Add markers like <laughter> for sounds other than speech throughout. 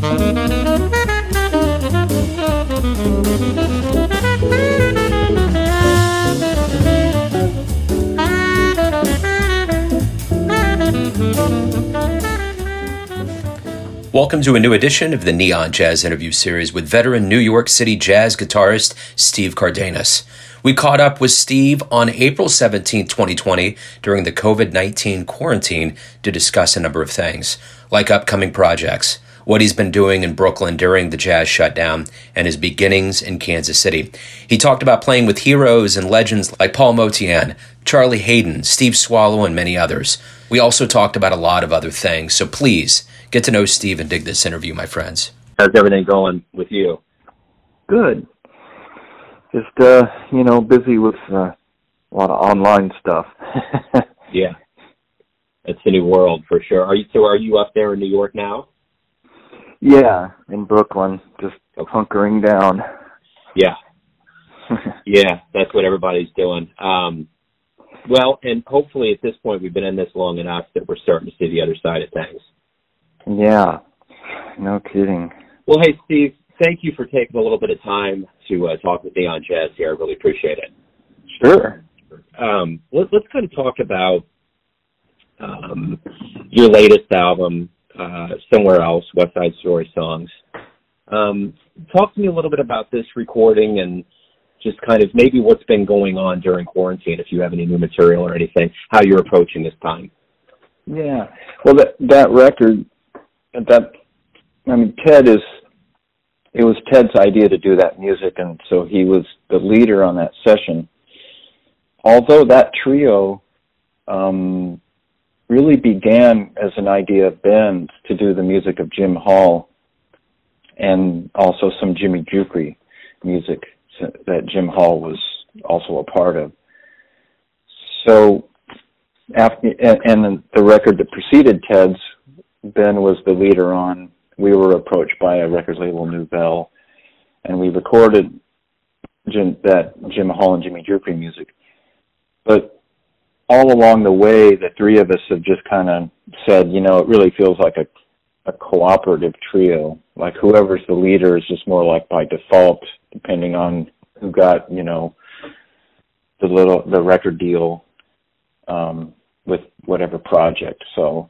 Welcome to a new edition of the Neon Jazz interview series with veteran New York City jazz guitarist Steve Cardenas. We caught up with Steve on April 17, 2020, during the COVID 19 quarantine to discuss a number of things, like upcoming projects, what he's been doing in Brooklyn during the jazz shutdown, and his beginnings in Kansas City. He talked about playing with heroes and legends like Paul Motian, Charlie Haden, Steve Swallow, and many others. We also talked about a lot of other things, so please get to know Steve and dig this interview, my friends. How's everything going with you? Good. Just uh, you know, busy with uh, a lot of online stuff. <laughs> yeah, it's a new world for sure. Are you so? Are you up there in New York now? Yeah, in Brooklyn, just hunkering down. Yeah, <laughs> yeah, that's what everybody's doing. Um, well, and hopefully at this point we've been in this long enough that we're starting to see the other side of things. Yeah, no kidding. Well, hey, Steve, thank you for taking a little bit of time to uh, talk with Neon Jazz here. I really appreciate it. Sure. Um, let, us kind of talk about um, your latest album, uh, Somewhere Else, West Side Story Songs. Um, talk to me a little bit about this recording and just kind of maybe what's been going on during quarantine, if you have any new material or anything, how you're approaching this time. Yeah. Well, that that record that I mean, Ted is. It was Ted's idea to do that music, and so he was the leader on that session. Although that trio um, really began as an idea of Ben's to do the music of Jim Hall and also some Jimmy Giuffre music that Jim Hall was also a part of. So, after and, the record that preceded Ted's Ben was the leader on. We were approached by a record label, Newvelle, and we recorded Jim, that Jim Hall and Jimmy Giuffre music. But all along the way, the three of us have just kind of said, you know, it really feels like a a cooperative trio. Like whoever's the leader is just more like by default, depending on who got, you know, the little the record deal um, with whatever project. So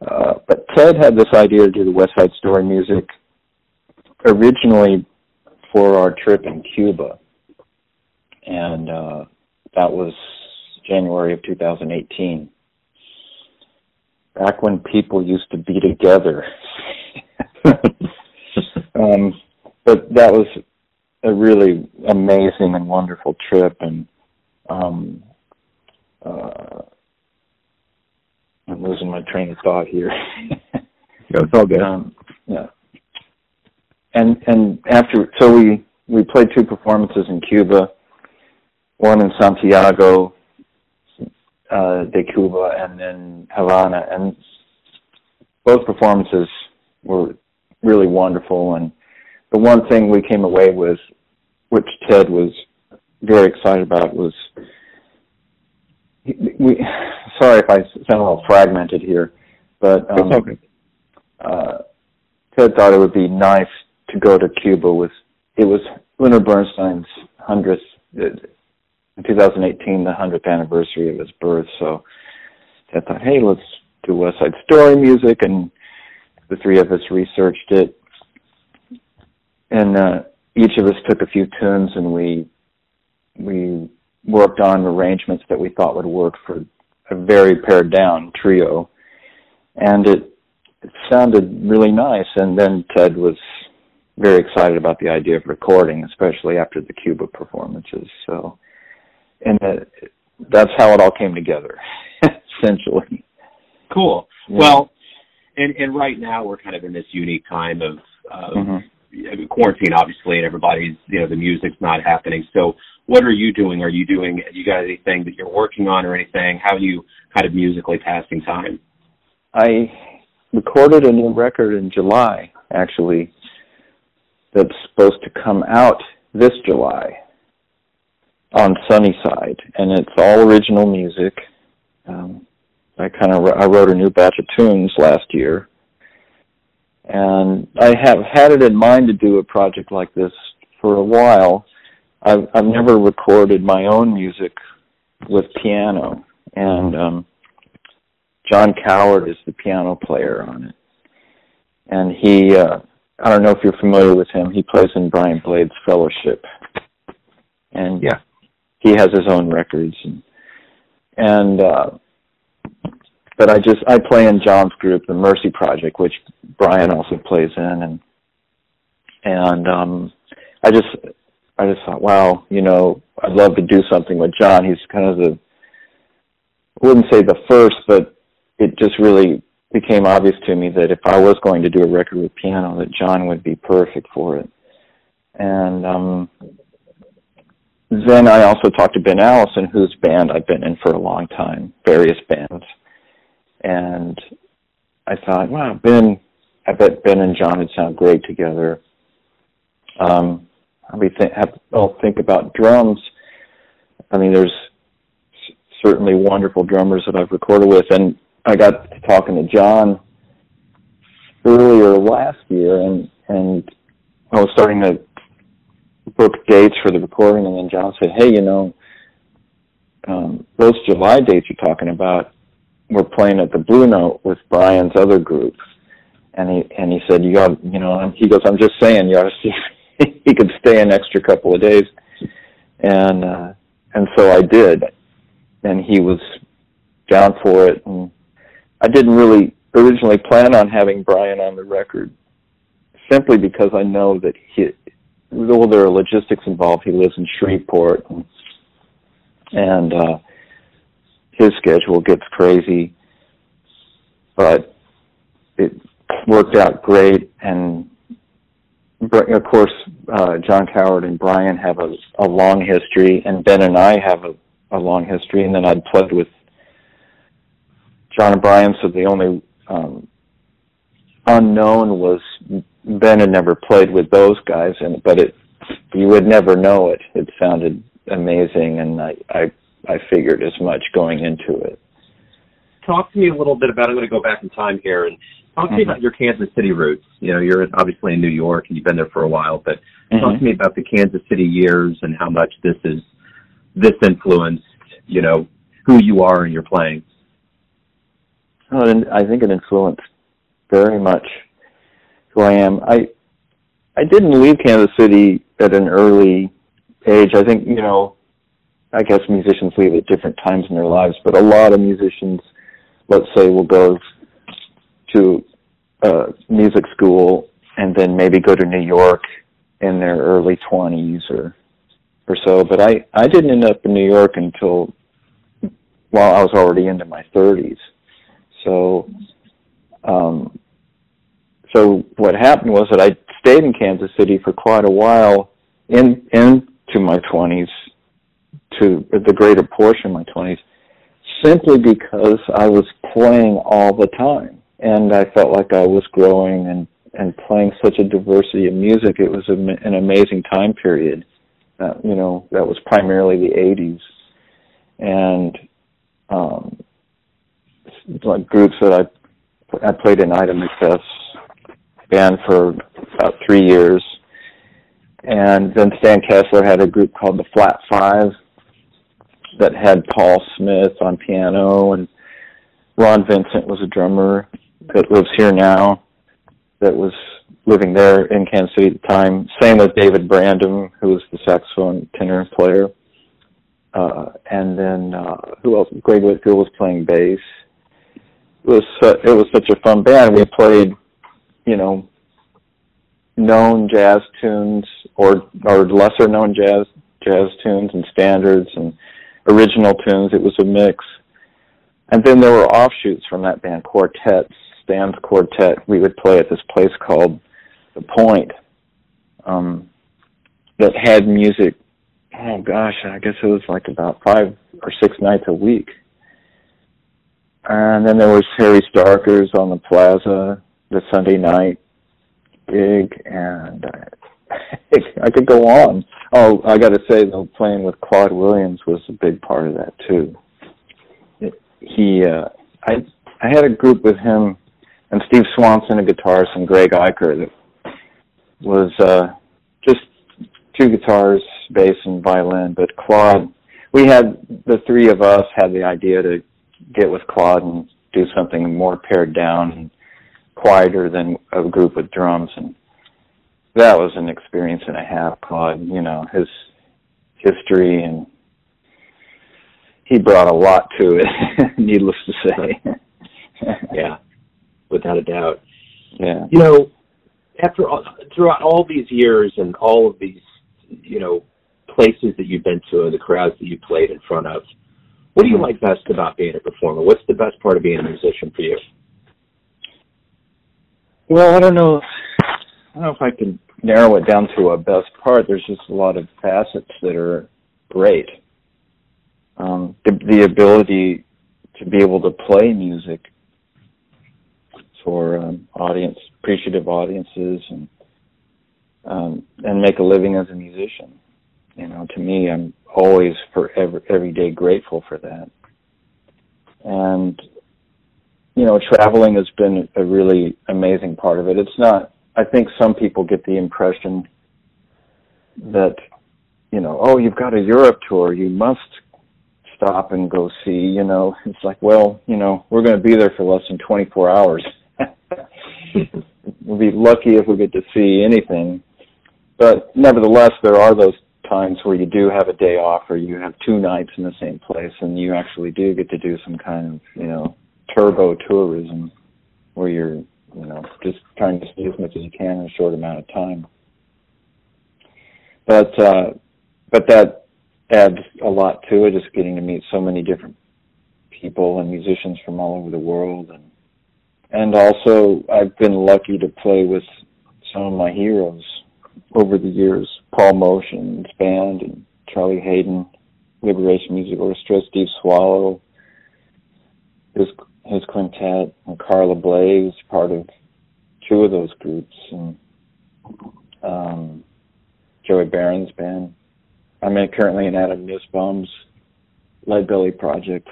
uh, but Ted had this idea to do the West Side Story music originally for our trip in Cuba, and uh, that was January of 2018. Back when people used to be together. <laughs> um, but that was a really amazing and wonderful trip, and um, uh, I'm losing my train of thought here. <laughs> no, it's all good. Um, yeah. And and after so we we played two performances in Cuba, one in Santiago uh, de Cuba and then Havana, and both performances were really wonderful. And the one thing we came away with, which Ted was very excited about, was we sorry if I sound a little fragmented here, but um, okay. uh, Ted thought it would be nice to go to Cuba with it was Leonard Bernstein's hundredth in 2018 the hundredth anniversary of his birth. So Ted thought, hey, let's do West Side Story music, and the three of us researched it, and uh, each of us took a few tunes and we we worked on arrangements that we thought would work for a very pared down trio, and it it sounded really nice. And then Ted was very excited about the idea of recording, especially after the Cuba performances. So, and it, that's how it all came together, <laughs> essentially. Cool. Yeah. Well, and and right now we're kind of in this unique time of. of mm-hmm quarantine, obviously, and everybody's, you know, the music's not happening. So, what are you doing? Are you doing? You got anything that you're working on or anything? How are you kind of musically passing time? I recorded a new record in July, actually, that's supposed to come out this July on Sunnyside, and it's all original music. Um, I kind of I wrote a new batch of tunes last year and I have had it in mind to do a project like this for a while. I've, I've never recorded my own music with piano, and um, John Cowherd is the piano player on it, and he. Uh, I don't know if you're familiar with him. He plays in Brian Blade's Fellowship, and yeah, he has his own records and and uh, but I just I play in John's group, the Mercy Project, which Brian also plays in, and and um, I just I just thought, wow, you know, I'd love to do something with John. He's kind of the I wouldn't say the first, but it just really became obvious to me that if I was going to do a record with piano, that John would be perfect for it. And um, then I also talked to Ben Allison, whose band I've been in for a long time, various bands and I thought, wow, Ben, I bet Ben and John would sound great together. Um, we think, have, I'll think about drums. I mean, there's certainly wonderful drummers that I've recorded with, and I got to talking to John earlier last year, and and I was starting to book dates for the recording, and then John said, "Hey, you know, um, those July dates you're talking about, we're playing at the Blue Note with Brian's other group, and he and he said, "You you know," he goes, "I'm just saying, you ought to see <laughs> he could stay an extra couple of days," and uh, and so I did, and he was down for it, and I didn't really originally plan on having Brian on the record, simply because I know that he, well, there are logistics involved. He lives in Shreveport, and, and uh, his schedule gets crazy, but it worked out great. And of course, uh, John Cowherd and Brian have a, a long history, and Ben and I have a, a long history. And then I'd played with John and Brian, so the only um, unknown was Ben had never played with those guys, and but it you would never know it. It sounded amazing, and I, I I figured as much going into it. Talk to me a little bit about. I'm going to go back in time here and talk to mm-hmm. me about your Kansas City roots. You know, you're obviously in New York and you've been there for a while, but mm-hmm. talk to me about the Kansas City years and how much this is this influenced. You know, who you are and your playing. And I think it influenced very much I am. I I didn't leave Kansas City at an early age. I think you know I guess musicians leave at different times in their lives, but a lot of musicians, let's say, will go to uh, music school and then maybe go to New York in their early 20s or or so. But I I didn't end up in New York until while I was already into my 30s. So um, so what happened was that I stayed in Kansas City for quite a while in into my 20s to the greater portion of my 20s simply because I was playing all the time. And I felt like I was growing and and playing such a diversity of music. It was a, an amazing time period uh, you know that was primarily the 80s and um like groups that I I played in Ida McBeth's band for about 3 years and then Stan Kessler had a group called the Flat Five that had Paul Smith on piano and Ron Vincent was a drummer that lives here now that was living there in Kansas City at the time. Same with David Brandom, who was the saxophone tenor player. Uh, and then uh, who else? Greg Whitfield was playing bass. It was uh, it was such a fun band. We played, you know, known jazz tunes or or lesser known jazz jazz tunes and standards and original tunes. It was a mix. And then there were offshoots from that band, quartets, Stan's quartet. We would play at this place called The Point um, that had music. Oh gosh, I guess it was like about five or six nights a week. And then there was Harry Starker's on the Plaza, the Sunday night gig, and I <laughs> could go on. Oh, I got to say though, playing with Claude Williams was a big part of that too. He, uh, I, I had a group with him and Steve Swanson, a guitarist, and Greg Eicher, that was uh, just two guitars, bass, and violin. But Claude, we had the three of us had the idea to get with Claude and do something more pared down and quieter than a group with drums, and that was an experience and a half. Claude, you know, his history and he brought a lot to it, <laughs> needless to say. <laughs> yeah, without a doubt. Yeah. You know, after all, throughout all these years and all of these, you know, places that you've been to and the crowds that you played in front of, what do you mm-hmm. like best about being a performer? What's the best part of being a musician for you? Well, I don't know. I don't know if I can narrow it down to a best part. There's just a lot of facets that are great. Um, the, the ability to be able to play music for um, audience, appreciative audiences, and um, and make a living as a musician. You know, to me, I'm always forever every day grateful for that. And you know, traveling has been a really amazing part of it. It's not. I think some people get the impression that you know, oh, you've got a Europe tour, you must stop and go see. You know, it's like, well, you know, we're going to be there for less than 24 hours. <laughs> we'll be lucky if we get to see anything. But nevertheless, there are those times where you do have a day off or you have two nights in the same place and you actually do get to do some kind of, you know, turbo tourism where you're, you know, just trying to see as much as you can in a short amount of time. But uh but that adds a lot to it, just getting to meet so many different people and musicians from all over the world and and also I've been lucky to play with some of my heroes over the years, Paul Motian's band and Charlie Haden, Liberation Music Orchestra, Steve Swallow, his his quintet, and Carla Bley part of two of those groups, and um, Joey Baron's band. I'm in, currently in Adam Nussbaum's Lead Belly project,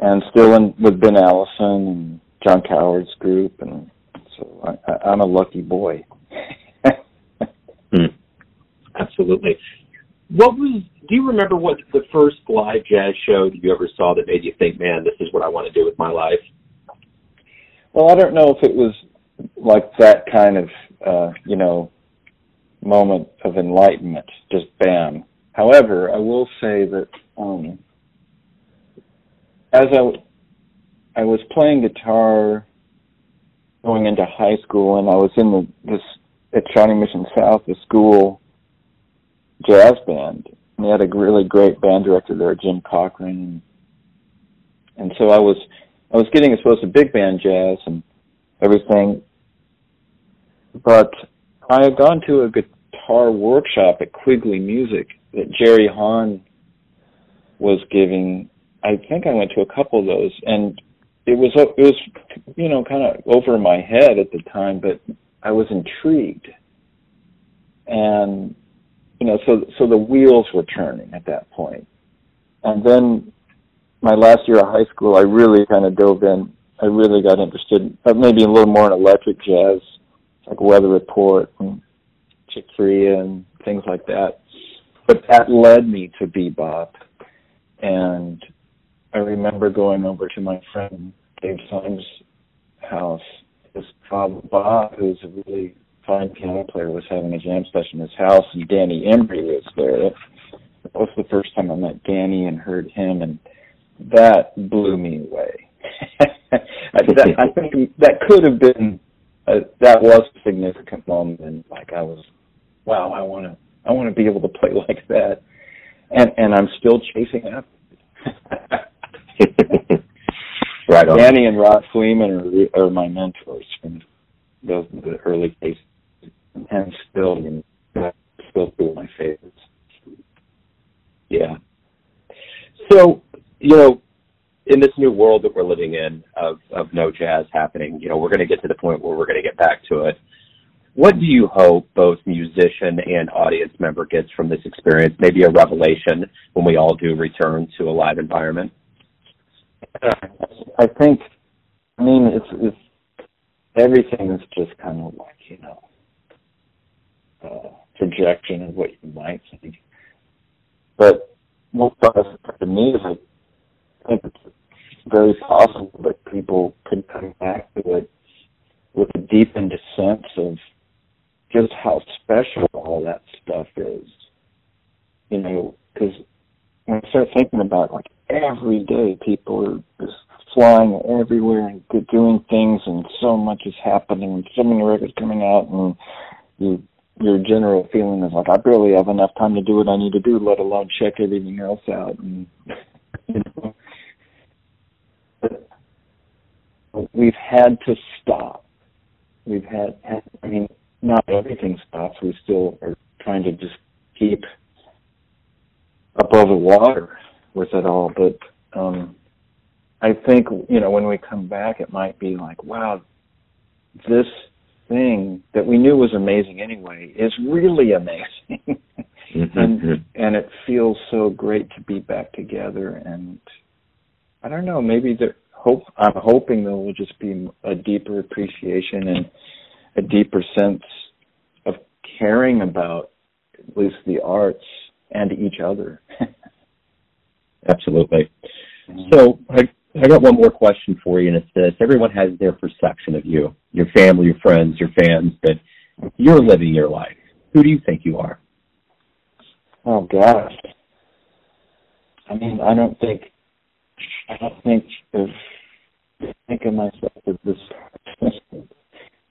and still in with Ben Allison and John Cowherd's group, and so I, I'm a lucky boy. <laughs> hmm. Absolutely. What was? Do you remember what the first live jazz show that you ever saw that made you think, "Man, this is what I want to do with my life"? Well, I don't know if it was like that kind of, uh, you know, moment of enlightenment, just bam. However, I will say that um, as I I was playing guitar going into high school, and I was in the this at Shawnee Mission South, the school jazz band. And they had a really great band director there, Jim Cochran, and so I was I was getting exposed to big band jazz and everything. But I had gone to a guitar workshop at Quigley Music that Jerry Hahn was giving. I think I went to a couple of those, and it was it was you know kind of over my head at the time, but I was intrigued, and you know so so the wheels were turning at that point, and then my last year of high school, I really kind of dove in. I really got interested, uh, maybe a little more in electric jazz, like Weather Report and Chick Corea and things like that. But that led me to bebop, and I remember going over to my friend Dave Symes' house. His father Bob, who's a really fine piano player, was having a jam session in his house, and Danny Embrey was there. That was the first time I met Danny and heard him, and that blew me away. <laughs> I, that, I think that could have been uh, that was a significant moment, and like I was, wow, I want to, I want to be able to play <laughs> like that, and and I'm still chasing after. <laughs> right on. Danny and Rod Fleeman are, are my mentors from those the early days, and still, know, still two of my favorites. Yeah. So, you know, in this new world that we're living in of of no jazz happening, you know, we're going to get to the point where we're going to get back to it. What do you hope both musician and audience member gets from this experience? Maybe a revelation when we all do return to a live environment. I think I mean, it's it's everything is just kind of like you know, uh, projection of what you might think. But what to me is I think it's very possible that people could come back to it with a deepened sense of just how special all that stuff is. You know, because when I start thinking about like every day people are just flying everywhere and doing things and so much is happening and so many records coming out and you your general feeling is like I barely have enough time to do what I need to do, let alone check everything else out and <laughs> you know we've had to stop. We've had, I mean, not everything stops. We still are trying to just keep above the water with it all. But um, I think you know when we come back, it might be like, wow, this thing that we knew was amazing anyway is really amazing, mm-hmm. <laughs> and and it feels so great to be back together. And I don't know, maybe the hope I'm hoping there will just be a deeper appreciation and a deeper sense of caring about at least the arts and each other. <laughs> Absolutely. So I, I got one more question for you, and it's this: everyone has their perception of you, your family, your friends, your fans, but you're living your life. Who do you think you are? Oh gosh. I mean, I don't think I don't think of think of myself as this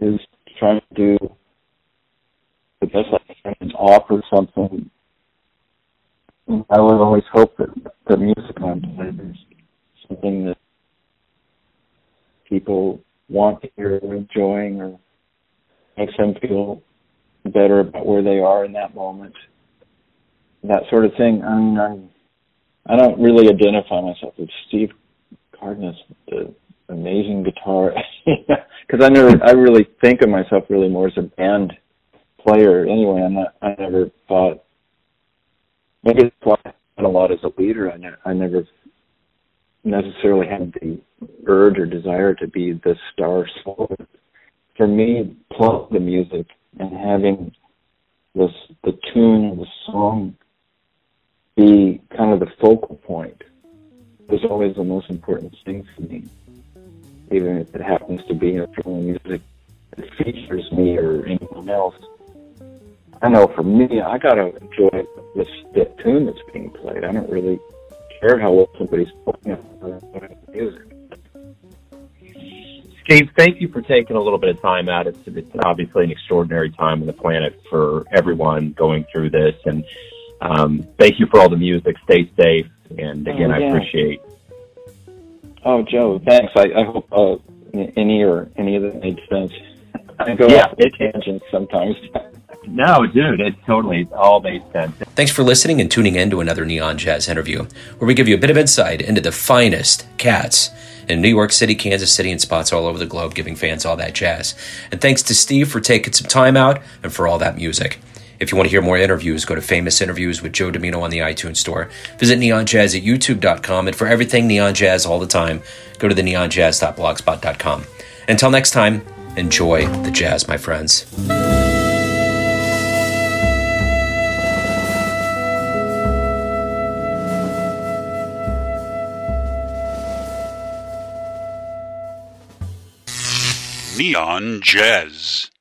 is trying to do the best I can offer something. I would always hope that the music I'm playing is something that people want to hear or enjoying or makes them feel better about where they are in that moment. That sort of thing. I mean, I'm, I don't really identify myself with Steve Cardenas, the amazing guitar <laughs> because I never I really think of myself really more as a band player anyway I'm not I never thought maybe that's why I a lot as a leader I, ne- I never necessarily had the urge or desire to be the star soloist for me playing the music and having this the tune and the song be kind of the focal point was always the most important thing for me even if it happens to be a film music that features me or anyone else. I know for me, I gotta enjoy this the tune that's being played. I don't really care how well somebody's playing music. Steve, thank you for taking a little bit of time out. It's, it's obviously an extraordinary time on the planet for everyone going through this, and um, thank you for all the music. Stay safe, and again, oh, yeah. I appreciate Oh, Joe, thanks. I, I hope uh, any or any of that made sense. <laughs> I go yeah, off tangents sometimes. <laughs> no, dude, it totally all made sense. Thanks for listening and tuning in to another Neon Jazz interview, where we give you a bit of insight into the finest cats in New York City, Kansas City, and spots all over the globe, giving fans all that jazz. And thanks to Steve for taking some time out and for all that music. If you want to hear more interviews, go to Famous Interviews with Joe Dimino on the iTunes Store. Visit neonjazz at youtube.com. And for everything Neon Jazz all the time, go to the neonjazz.blogspot.com. Until next time, enjoy the jazz, my friends. Neon Jazz.